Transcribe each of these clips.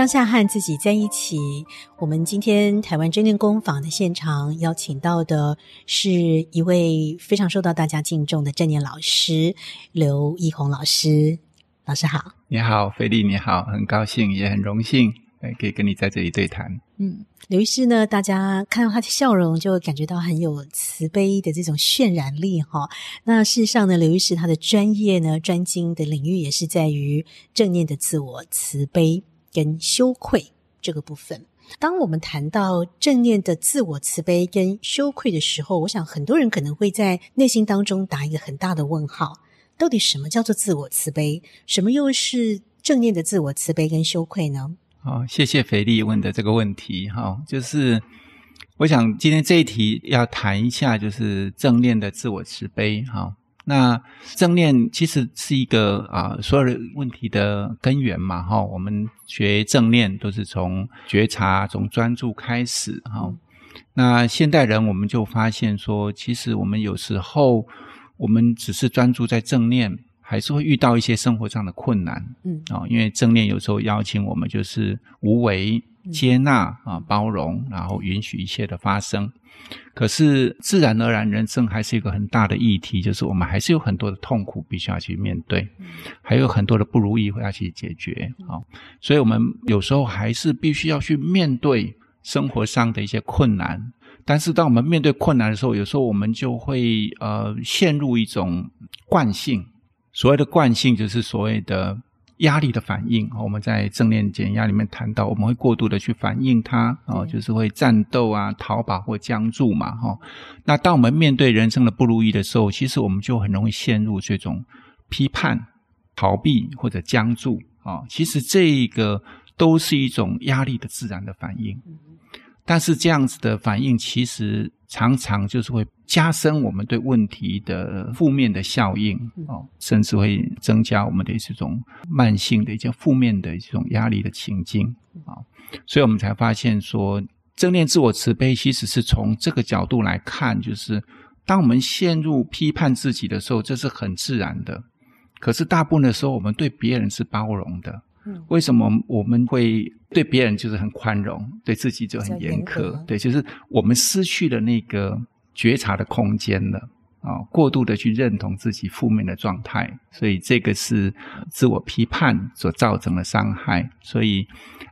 当下和自己在一起。我们今天台湾正念工坊的现场邀请到的是一位非常受到大家敬重的正念老师刘奕宏老师。老师好，你好，菲利，你好，很高兴，也很荣幸，可以跟你在这里对谈。嗯，刘医师呢，大家看到他的笑容，就会感觉到很有慈悲的这种渲染力哈。那事实上呢，刘医师他的专业呢，专精的领域也是在于正念的自我慈悲跟羞愧这个部分。当我们谈到正念的自我慈悲跟羞愧的时候，我想很多人可能会在内心当中打一个很大的问号：到底什么叫做自我慈悲？什么又是正念的自我慈悲跟羞愧呢？好，谢谢肥力问的这个问题。哈，就是我想今天这一题要谈一下，就是正念的自我慈悲。哈。那正念其实是一个啊，所有的问题的根源嘛，哈。我们学正念都是从觉察、从专注开始，哈。那现代人我们就发现说，其实我们有时候我们只是专注在正念，还是会遇到一些生活上的困难，嗯，啊，因为正念有时候邀请我们就是无为。接纳啊，包容，然后允许一切的发生。可是自然而然，人生还是一个很大的议题，就是我们还是有很多的痛苦必须要去面对，还有很多的不如意会要去解决。啊，所以我们有时候还是必须要去面对生活上的一些困难。但是当我们面对困难的时候，有时候我们就会呃陷入一种惯性。所谓的惯性，就是所谓的。压力的反应，我们在正念减压里面谈到，我们会过度的去反应它，哦，就是会战斗啊、逃跑或僵住嘛，哈。那当我们面对人生的不如意的时候，其实我们就很容易陷入这种批判、逃避或者僵住啊。其实这个都是一种压力的自然的反应。但是这样子的反应，其实常常就是会加深我们对问题的负面的效应哦，甚至会增加我们的这种慢性的一些负面的这种压力的情境啊。所以我们才发现说，正念自我慈悲其实是从这个角度来看，就是当我们陷入批判自己的时候，这是很自然的。可是大部分的时候，我们对别人是包容的。为什么我们会对别人就是很宽容，对自己就很严苛？对，就是我们失去了那个觉察的空间了啊！过度的去认同自己负面的状态，所以这个是自我批判所造成的伤害。所以，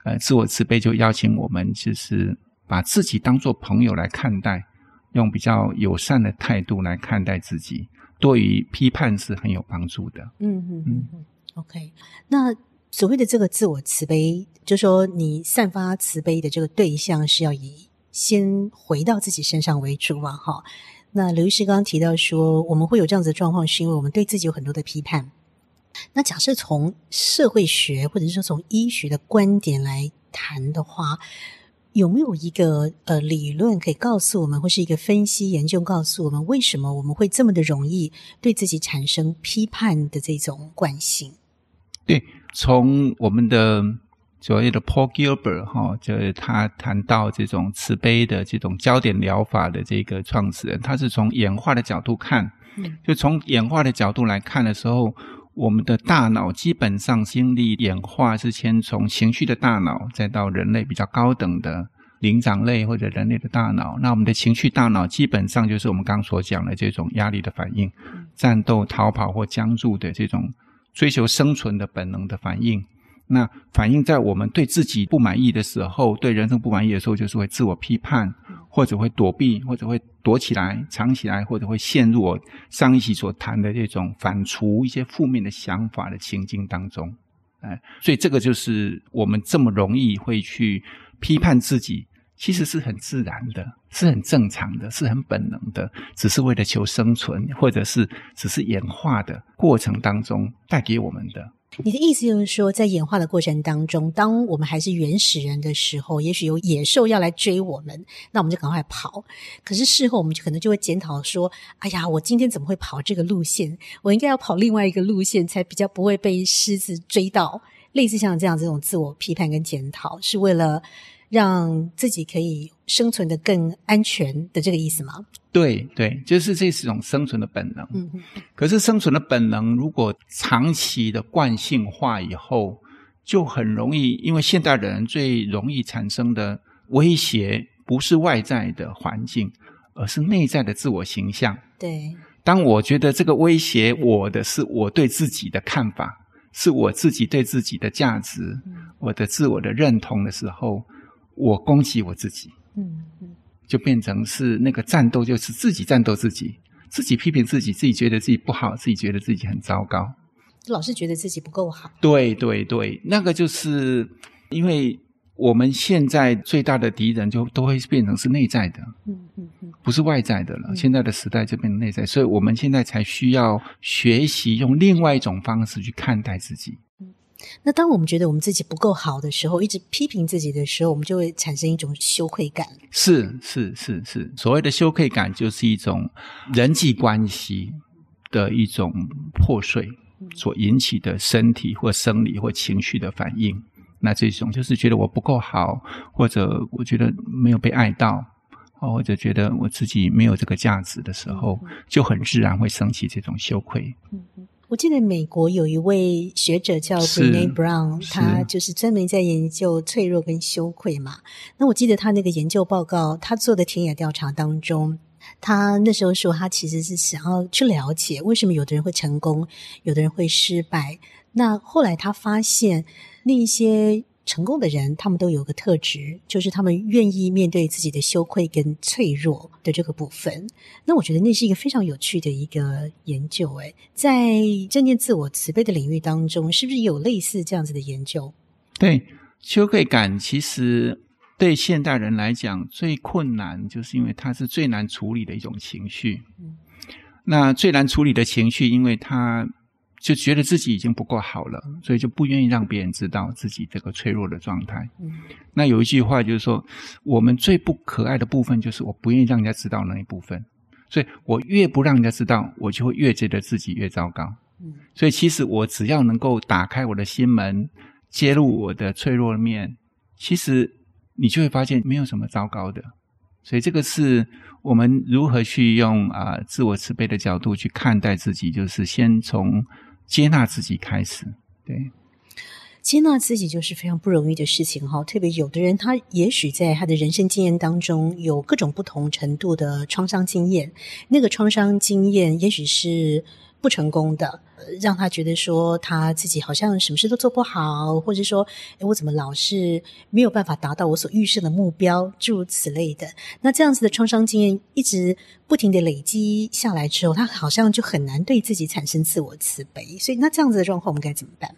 呃，自我慈悲就邀请我们，就是把自己当做朋友来看待，用比较友善的态度来看待自己，对于批判是很有帮助的。嗯嗯嗯嗯。OK，那。所谓的这个自我慈悲，就说你散发慈悲的这个对象是要以先回到自己身上为主嘛？哈，那刘医师刚刚提到说，我们会有这样子的状况，是因为我们对自己有很多的批判。那假设从社会学或者是说从医学的观点来谈的话，有没有一个呃理论可以告诉我们，或是一个分析研究告诉我们，为什么我们会这么的容易对自己产生批判的这种惯性？对。从我们的所谓的 Paul Gilbert 哈，就是他谈到这种慈悲的这种焦点疗法的这个创始人，他是从演化的角度看，就从演化的角度来看的时候，我们的大脑基本上经历演化是先从情绪的大脑，再到人类比较高等的灵长类或者人类的大脑。那我们的情绪大脑基本上就是我们刚刚所讲的这种压力的反应，战斗、逃跑或僵住的这种。追求生存的本能的反应，那反应在我们对自己不满意的时候，对人生不满意的时候，就是会自我批判，或者会躲避，或者会躲起来、藏起来，或者会陷入我上一期所谈的这种反刍一些负面的想法的情境当中。哎，所以这个就是我们这么容易会去批判自己。其实是很自然的，是很正常的，是很本能的，只是为了求生存，或者是只是演化的过程当中带给我们的。你的意思就是说，在演化的过程当中，当我们还是原始人的时候，也许有野兽要来追我们，那我们就赶快跑。可是事后，我们就可能就会检讨说：“哎呀，我今天怎么会跑这个路线？我应该要跑另外一个路线，才比较不会被狮子追到。”类似像这样这种自我批判跟检讨，是为了。让自己可以生存的更安全的这个意思吗？对对，就是这是一种生存的本能。嗯哼。可是生存的本能如果长期的惯性化以后，就很容易，因为现代人最容易产生的威胁，不是外在的环境，而是内在的自我形象。对，当我觉得这个威胁我的是我对自己的看法，是我自己对自己的价值，嗯、我的自我的认同的时候，我攻击我自己。嗯嗯，就变成是那个战斗，就是自己战斗自己，自己批评自己，自己觉得自己不好，自己觉得自己很糟糕。老是觉得自己不够好，对对对，那个就是因为我们现在最大的敌人就都会变成是内在的，嗯嗯嗯，不是外在的了。现在的时代就变成内在，所以我们现在才需要学习用另外一种方式去看待自己。嗯，那当我们觉得我们自己不够好的时候，一直批评自己的时候，我们就会产生一种羞愧感。是是是是，所谓的羞愧感就是一种人际关系的一种破碎。所引起的身体或生理或情绪的反应，那这种就是觉得我不够好，或者我觉得没有被爱到，或者觉得我自己没有这个价值的时候，就很自然会升起这种羞愧。嗯嗯，我记得美国有一位学者叫 Brené Brown，他就是专门在研究脆弱跟羞愧嘛。那我记得他那个研究报告，他做的田野调查当中。他那时候说，他其实是想要去了解为什么有的人会成功，有的人会失败。那后来他发现，那一些成功的人，他们都有个特质，就是他们愿意面对自己的羞愧跟脆弱的这个部分。那我觉得那是一个非常有趣的一个研究。诶，在正念自我慈悲的领域当中，是不是有类似这样子的研究？对，羞愧感其实。对现代人来讲，最困难就是因为它是最难处理的一种情绪。嗯，那最难处理的情绪，因为他就觉得自己已经不够好了，所以就不愿意让别人知道自己这个脆弱的状态。嗯，那有一句话就是说，我们最不可爱的部分就是我不愿意让人家知道那一部分。所以我越不让人家知道，我就会越觉得自己越糟糕。嗯，所以其实我只要能够打开我的心门，揭露我的脆弱面，其实。你就会发现没有什么糟糕的，所以这个是我们如何去用啊、呃、自我慈悲的角度去看待自己，就是先从接纳自己开始。对，接纳自己就是非常不容易的事情哈。特别有的人，他也许在他的人生经验当中有各种不同程度的创伤经验，那个创伤经验也许是不成功的。让他觉得说他自己好像什么事都做不好，或者说，诶，我怎么老是没有办法达到我所预设的目标，诸如此类的。那这样子的创伤经验一直不停的累积下来之后，他好像就很难对自己产生自我慈悲。所以，那这样子的状况，我们该怎么办？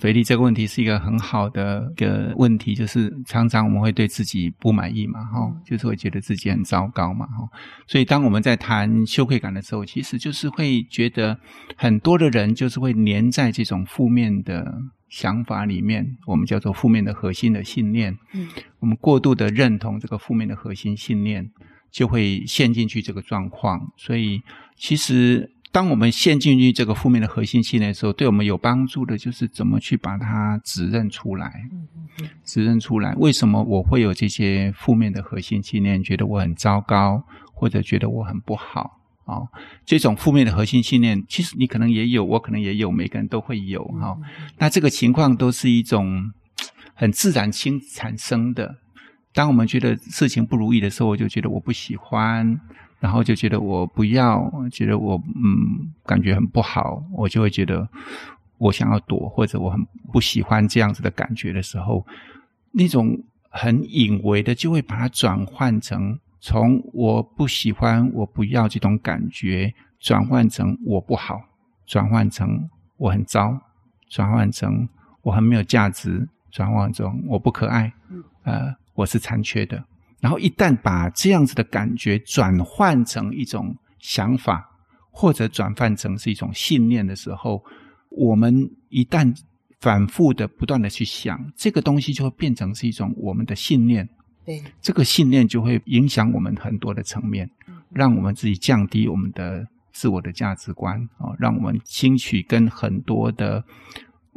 斐莉，这个问题是一个很好的一个问题，就是常常我们会对自己不满意嘛，哈，就是会觉得自己很糟糕嘛，哈。所以当我们在谈羞愧感的时候，其实就是会觉得很多的人就是会黏在这种负面的想法里面，我们叫做负面的核心的信念。嗯，我们过度的认同这个负面的核心信念，就会陷进去这个状况。所以其实。当我们陷进去这个负面的核心信念的时候，对我们有帮助的就是怎么去把它指认出来，指认出来，为什么我会有这些负面的核心信念？觉得我很糟糕，或者觉得我很不好啊、哦？这种负面的核心信念，其实你可能也有，我可能也有，每个人都会有哈、哦。那这个情况都是一种很自然性产生的。当我们觉得事情不如意的时候，我就觉得我不喜欢。然后就觉得我不要，觉得我嗯感觉很不好，我就会觉得我想要躲，或者我很不喜欢这样子的感觉的时候，那种很隐微的就会把它转换成从我不喜欢、我不要这种感觉，转换成我不好，转换成我很糟，转换成我很没有价值，转换成我不可爱，呃，我是残缺的。然后一旦把这样子的感觉转换成一种想法，或者转换成是一种信念的时候，我们一旦反复的不断的去想，这个东西就会变成是一种我们的信念。对，这个信念就会影响我们很多的层面，让我们自己降低我们的自我的价值观啊，让我们兴趣跟很多的。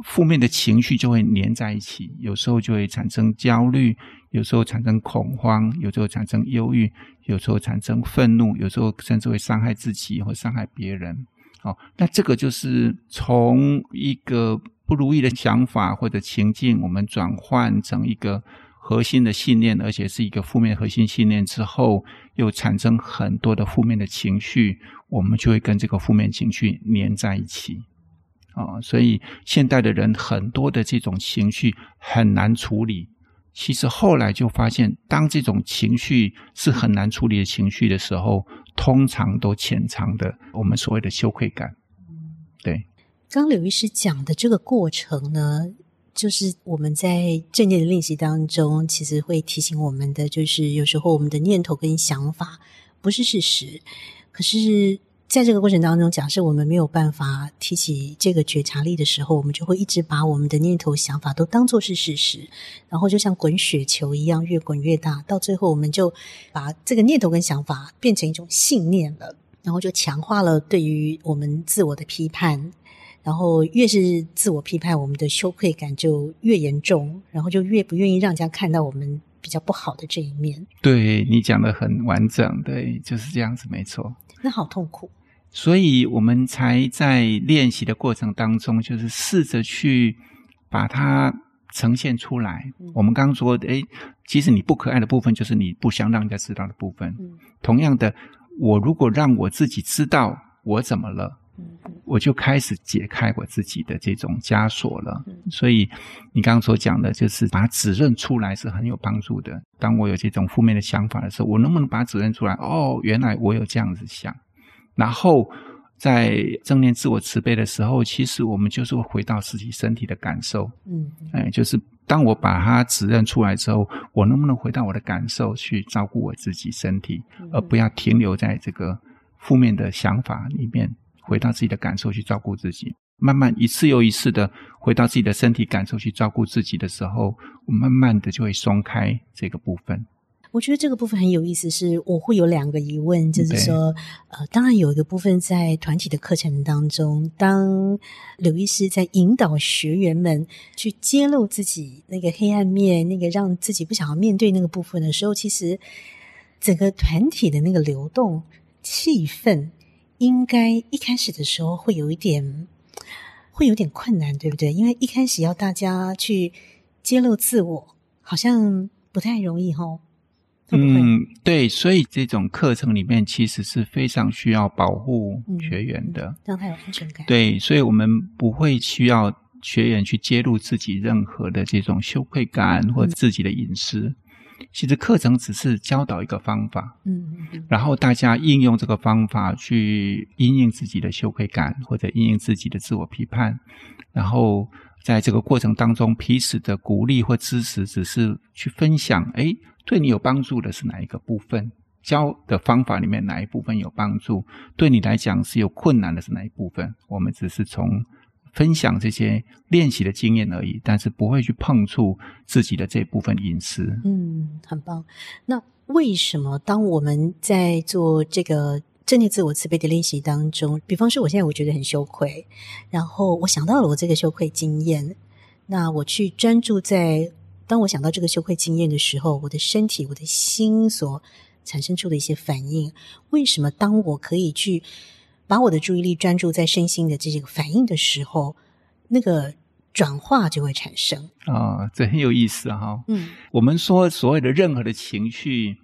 负面的情绪就会黏在一起，有时候就会产生焦虑，有时候产生恐慌，有时候产生忧郁，有时候产生愤怒，有时候甚至会伤害自己或伤害别人。好，那这个就是从一个不如意的想法或者情境，我们转换成一个核心的信念，而且是一个负面核心信念之后，又产生很多的负面的情绪，我们就会跟这个负面情绪黏在一起。啊、哦，所以现代的人很多的这种情绪很难处理。其实后来就发现，当这种情绪是很难处理的情绪的时候，通常都潜藏的我们所谓的羞愧感。对，刚刘医师讲的这个过程呢，就是我们在正念的练习当中，其实会提醒我们的，就是有时候我们的念头跟想法不是事实，可是。在这个过程当中，假设我们没有办法提起这个觉察力的时候，我们就会一直把我们的念头、想法都当作是事实，然后就像滚雪球一样越滚越大，到最后我们就把这个念头跟想法变成一种信念了，然后就强化了对于我们自我的批判，然后越是自我批判，我们的羞愧感就越严重，然后就越不愿意让人家看到我们比较不好的这一面。对，你讲得很完整，对，就是这样子，没错。那好痛苦，所以我们才在练习的过程当中，就是试着去把它呈现出来。嗯、我们刚刚说的，诶，其实你不可爱的部分，就是你不想让人家知道的部分。嗯、同样的，我如果让我自己知道我怎么了，嗯、我就开始解开我自己的这种枷锁了。嗯、所以你刚刚所讲的，就是把它指认出来是很有帮助的。当我有这种负面的想法的时候，我能不能把它指认出来？哦，原来我有这样子想。然后在正念自我慈悲的时候，其实我们就是会回到自己身体的感受。嗯，哎，就是当我把它指认出来之后，我能不能回到我的感受去照顾我自己身体，而不要停留在这个负面的想法里面，回到自己的感受去照顾自己。慢慢一次又一次的回到自己的身体感受去照顾自己的时候，我慢慢的就会松开这个部分。我觉得这个部分很有意思，是我会有两个疑问，就是说，呃，当然有一个部分在团体的课程当中，当刘医师在引导学员们去揭露自己那个黑暗面，那个让自己不想要面对那个部分的时候，其实整个团体的那个流动气氛，应该一开始的时候会有一点，会有点困难，对不对？因为一开始要大家去揭露自我，好像不太容易，吼。嗯，对，所以这种课程里面其实是非常需要保护学员的，嗯、让他有安全感。对，所以我们不会需要学员去揭露自己任何的这种羞愧感或自己的隐私。嗯、其实课程只是教导一个方法，嗯，嗯然后大家应用这个方法去因应自己的羞愧感或者因应自己的自我批判，然后在这个过程当中彼此的鼓励或支持，只是去分享，诶对你有帮助的是哪一个部分？教的方法里面哪一部分有帮助？对你来讲是有困难的是哪一部分？我们只是从分享这些练习的经验而已，但是不会去碰触自己的这部分隐私。嗯，很棒。那为什么当我们在做这个正念自我慈悲的练习当中，比方说我现在我觉得很羞愧，然后我想到了我这个羞愧经验，那我去专注在。当我想到这个羞愧经验的时候，我的身体、我的心所产生出的一些反应，为什么当我可以去把我的注意力专注在身心的这个反应的时候，那个转化就会产生？啊、哦，这很有意思哈、哦。嗯，我们说所有的任何的情绪，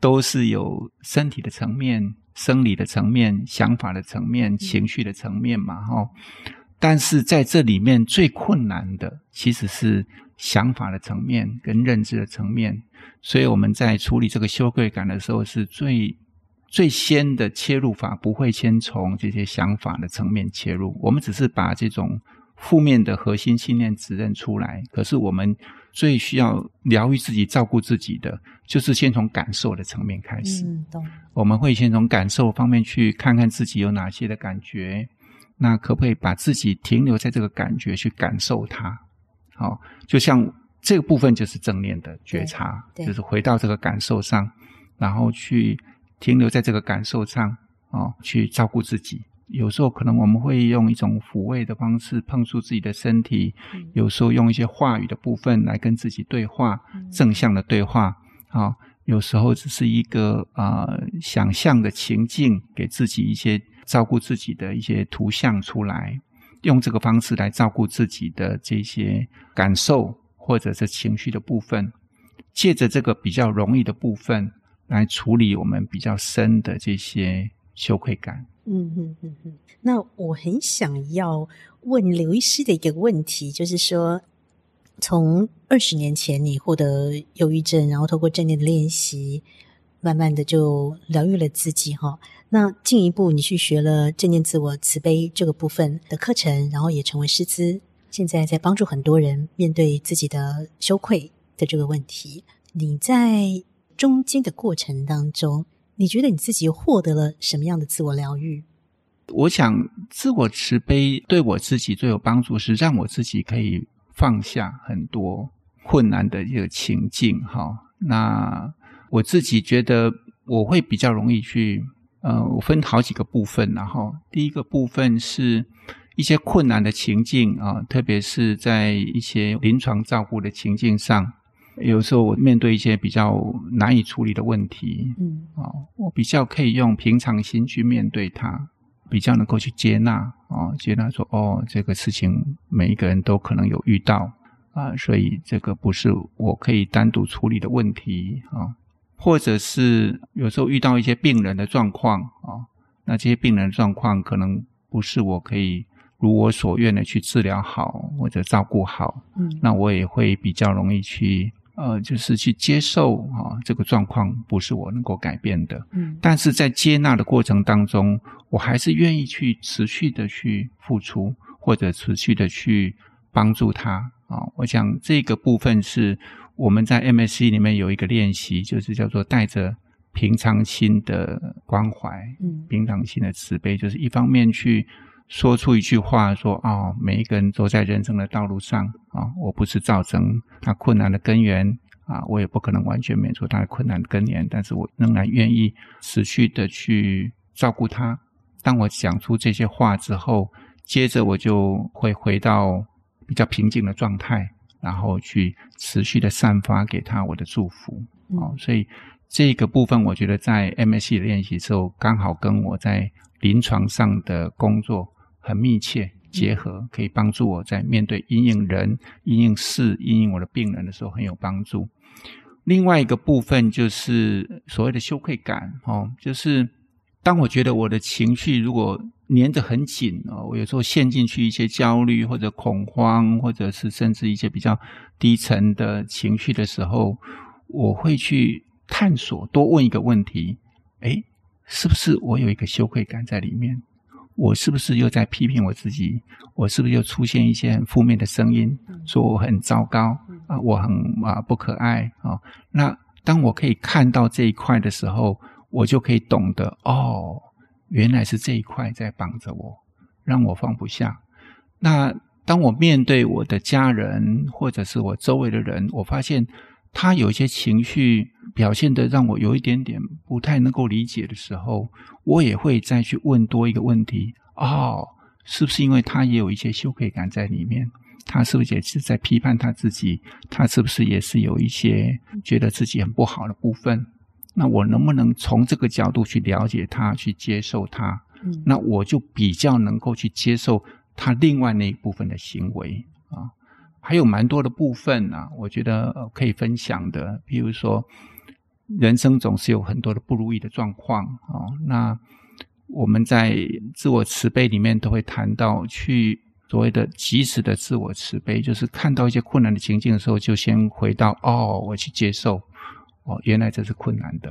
都是有身体的层面、生理的层面、想法的层面、情绪的层面嘛，哈、嗯。但是在这里面最困难的，其实是。想法的层面跟认知的层面，所以我们在处理这个羞愧感的时候，是最最先的切入法，不会先从这些想法的层面切入。我们只是把这种负面的核心信念指认出来。可是我们最需要疗愈自己、照顾自己的，就是先从感受的层面开始。嗯，懂。我们会先从感受方面去看看自己有哪些的感觉，那可不可以把自己停留在这个感觉去感受它？好，就像这个部分就是正念的觉察，就是回到这个感受上，然后去停留在这个感受上，哦，去照顾自己。有时候可能我们会用一种抚慰的方式碰触自己的身体，嗯、有时候用一些话语的部分来跟自己对话，嗯、正向的对话。啊、哦，有时候只是一个啊、呃、想象的情境，给自己一些照顾自己的一些图像出来。用这个方式来照顾自己的这些感受或者是情绪的部分，借着这个比较容易的部分来处理我们比较深的这些羞愧感。嗯嗯嗯嗯。那我很想要问刘医师的一个问题，就是说，从二十年前你获得忧郁症，然后透过正念的练习，慢慢的就疗愈了自己哈。那进一步，你去学了正念自我慈悲这个部分的课程，然后也成为师资，现在在帮助很多人面对自己的羞愧的这个问题。你在中间的过程当中，你觉得你自己获得了什么样的自我疗愈？我想，自我慈悲对我自己最有帮助，是让我自己可以放下很多困难的一个情境。哈，那我自己觉得我会比较容易去。呃，我分好几个部分，然后第一个部分是一些困难的情境啊，特别是在一些临床照顾的情境上，有时候我面对一些比较难以处理的问题，嗯，啊，我比较可以用平常心去面对它，比较能够去接纳啊，接纳说哦，这个事情每一个人都可能有遇到啊，所以这个不是我可以单独处理的问题啊。或者是有时候遇到一些病人的状况啊，那这些病人的状况可能不是我可以如我所愿的去治疗好或者照顾好，嗯，那我也会比较容易去呃，就是去接受啊，这个状况不是我能够改变的，嗯，但是在接纳的过程当中，我还是愿意去持续的去付出或者持续的去帮助他啊，我想这个部分是。我们在 MSC 里面有一个练习，就是叫做带着平常心的关怀，嗯，平常心的慈悲，就是一方面去说出一句话，说啊、哦，每一个人都在人生的道路上啊、哦，我不是造成他困难的根源啊，我也不可能完全免除他的困难的根源，但是我仍然愿意持续的去照顾他。当我讲出这些话之后，接着我就会回到比较平静的状态。然后去持续的散发给他我的祝福，哦，所以这个部分我觉得在 MSC 的练习之后，刚好跟我在临床上的工作很密切结合，可以帮助我在面对阴影人、阴影事、阴影我的病人的时候很有帮助。另外一个部分就是所谓的羞愧感，哦，就是当我觉得我的情绪如果粘得很紧哦，我有时候陷进去一些焦虑或者恐慌，或者是甚至一些比较低沉的情绪的时候，我会去探索，多问一个问题：诶，是不是我有一个羞愧感在里面？我是不是又在批评我自己？我是不是又出现一些很负面的声音，说我很糟糕啊，我很啊不可爱啊？那当我可以看到这一块的时候，我就可以懂得哦。原来是这一块在绑着我，让我放不下。那当我面对我的家人或者是我周围的人，我发现他有一些情绪表现得让我有一点点不太能够理解的时候，我也会再去问多一个问题：哦，是不是因为他也有一些羞愧感在里面？他是不是也是在批判他自己？他是不是也是有一些觉得自己很不好的部分？那我能不能从这个角度去了解他，去接受他？嗯，那我就比较能够去接受他另外那一部分的行为啊。还有蛮多的部分啊，我觉得可以分享的。比如说，人生总是有很多的不如意的状况啊。那我们在自我慈悲里面都会谈到，去所谓的及时的自我慈悲，就是看到一些困难的情境的时候，就先回到哦，我去接受。哦，原来这是困难的，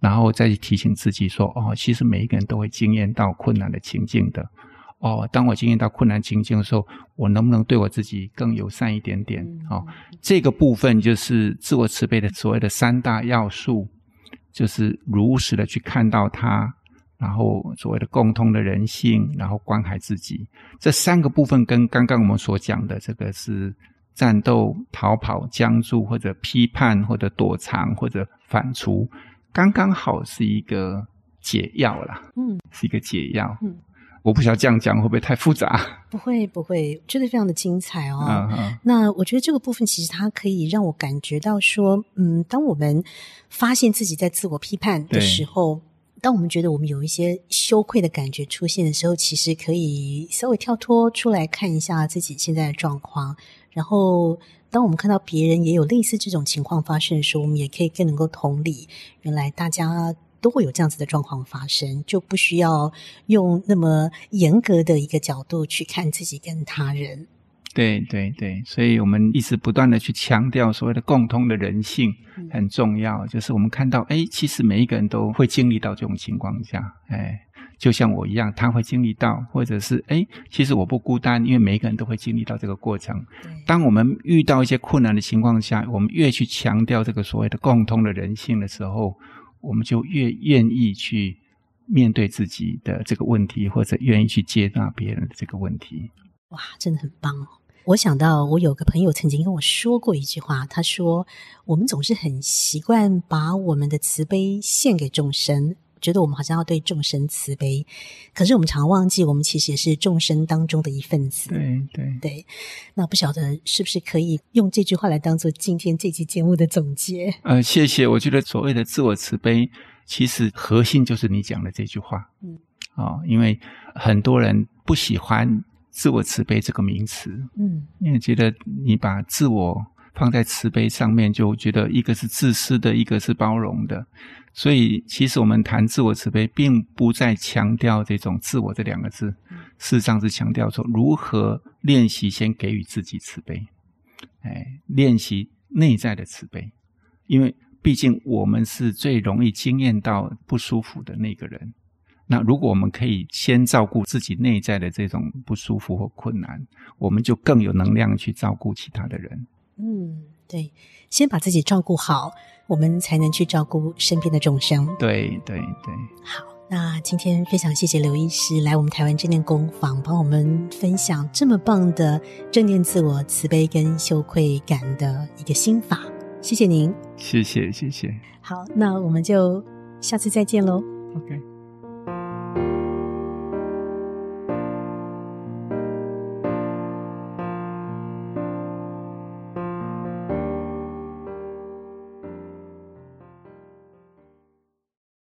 然后再去提醒自己说：哦，其实每一个人都会经验到困难的情境的。哦，当我经验到困难情境的时候，我能不能对我自己更友善一点点？哦，这个部分就是自我慈悲的所谓的三大要素，就是如实的去看到它，然后所谓的共通的人性，然后关怀自己。这三个部分跟刚刚我们所讲的这个是。战斗、逃跑、僵住，或者批判，或者躲藏，或者反刍，刚刚好是一个解药啦。嗯，是一个解药。嗯，我不晓得这样讲会不会太复杂？不会，不会，真的非常的精彩哦。那我觉得这个部分其实它可以让我感觉到说，嗯，当我们发现自己在自我批判的时候。当我们觉得我们有一些羞愧的感觉出现的时候，其实可以稍微跳脱出来看一下自己现在的状况。然后，当我们看到别人也有类似这种情况发生的时候，我们也可以更能够同理，原来大家都会有这样子的状况发生，就不需要用那么严格的一个角度去看自己跟他人。对对对，所以我们一直不断的去强调所谓的共通的人性很重要，嗯、就是我们看到，哎，其实每一个人都会经历到这种情况下，哎，就像我一样，他会经历到，或者是，哎，其实我不孤单，因为每一个人都会经历到这个过程。当我们遇到一些困难的情况下，我们越去强调这个所谓的共通的人性的时候，我们就越愿意去面对自己的这个问题，或者愿意去接纳别人的这个问题。哇，真的很棒哦！我想到，我有个朋友曾经跟我说过一句话，他说：“我们总是很习惯把我们的慈悲献给众生，觉得我们好像要对众生慈悲，可是我们常忘记，我们其实也是众生当中的一份子。”对对对。那不晓得是不是可以用这句话来当做今天这期节目的总结？呃，谢谢。我觉得所谓的自我慈悲，其实核心就是你讲的这句话。嗯。哦，因为很多人不喜欢。自我慈悲这个名词，嗯，因为觉得你把自我放在慈悲上面，就觉得一个是自私的，一个是包容的。所以，其实我们谈自我慈悲，并不再强调这种“自我”这两个字，事实上是强调说如何练习先给予自己慈悲，哎，练习内在的慈悲。因为毕竟我们是最容易经验到不舒服的那个人。那如果我们可以先照顾自己内在的这种不舒服或困难，我们就更有能量去照顾其他的人。嗯，对，先把自己照顾好，我们才能去照顾身边的众生。对对对。好，那今天非常谢谢刘医师来我们台湾正念工坊，帮我们分享这么棒的正念自我慈悲跟羞愧感的一个心法。谢谢您。谢谢谢谢。好，那我们就下次再见喽。OK。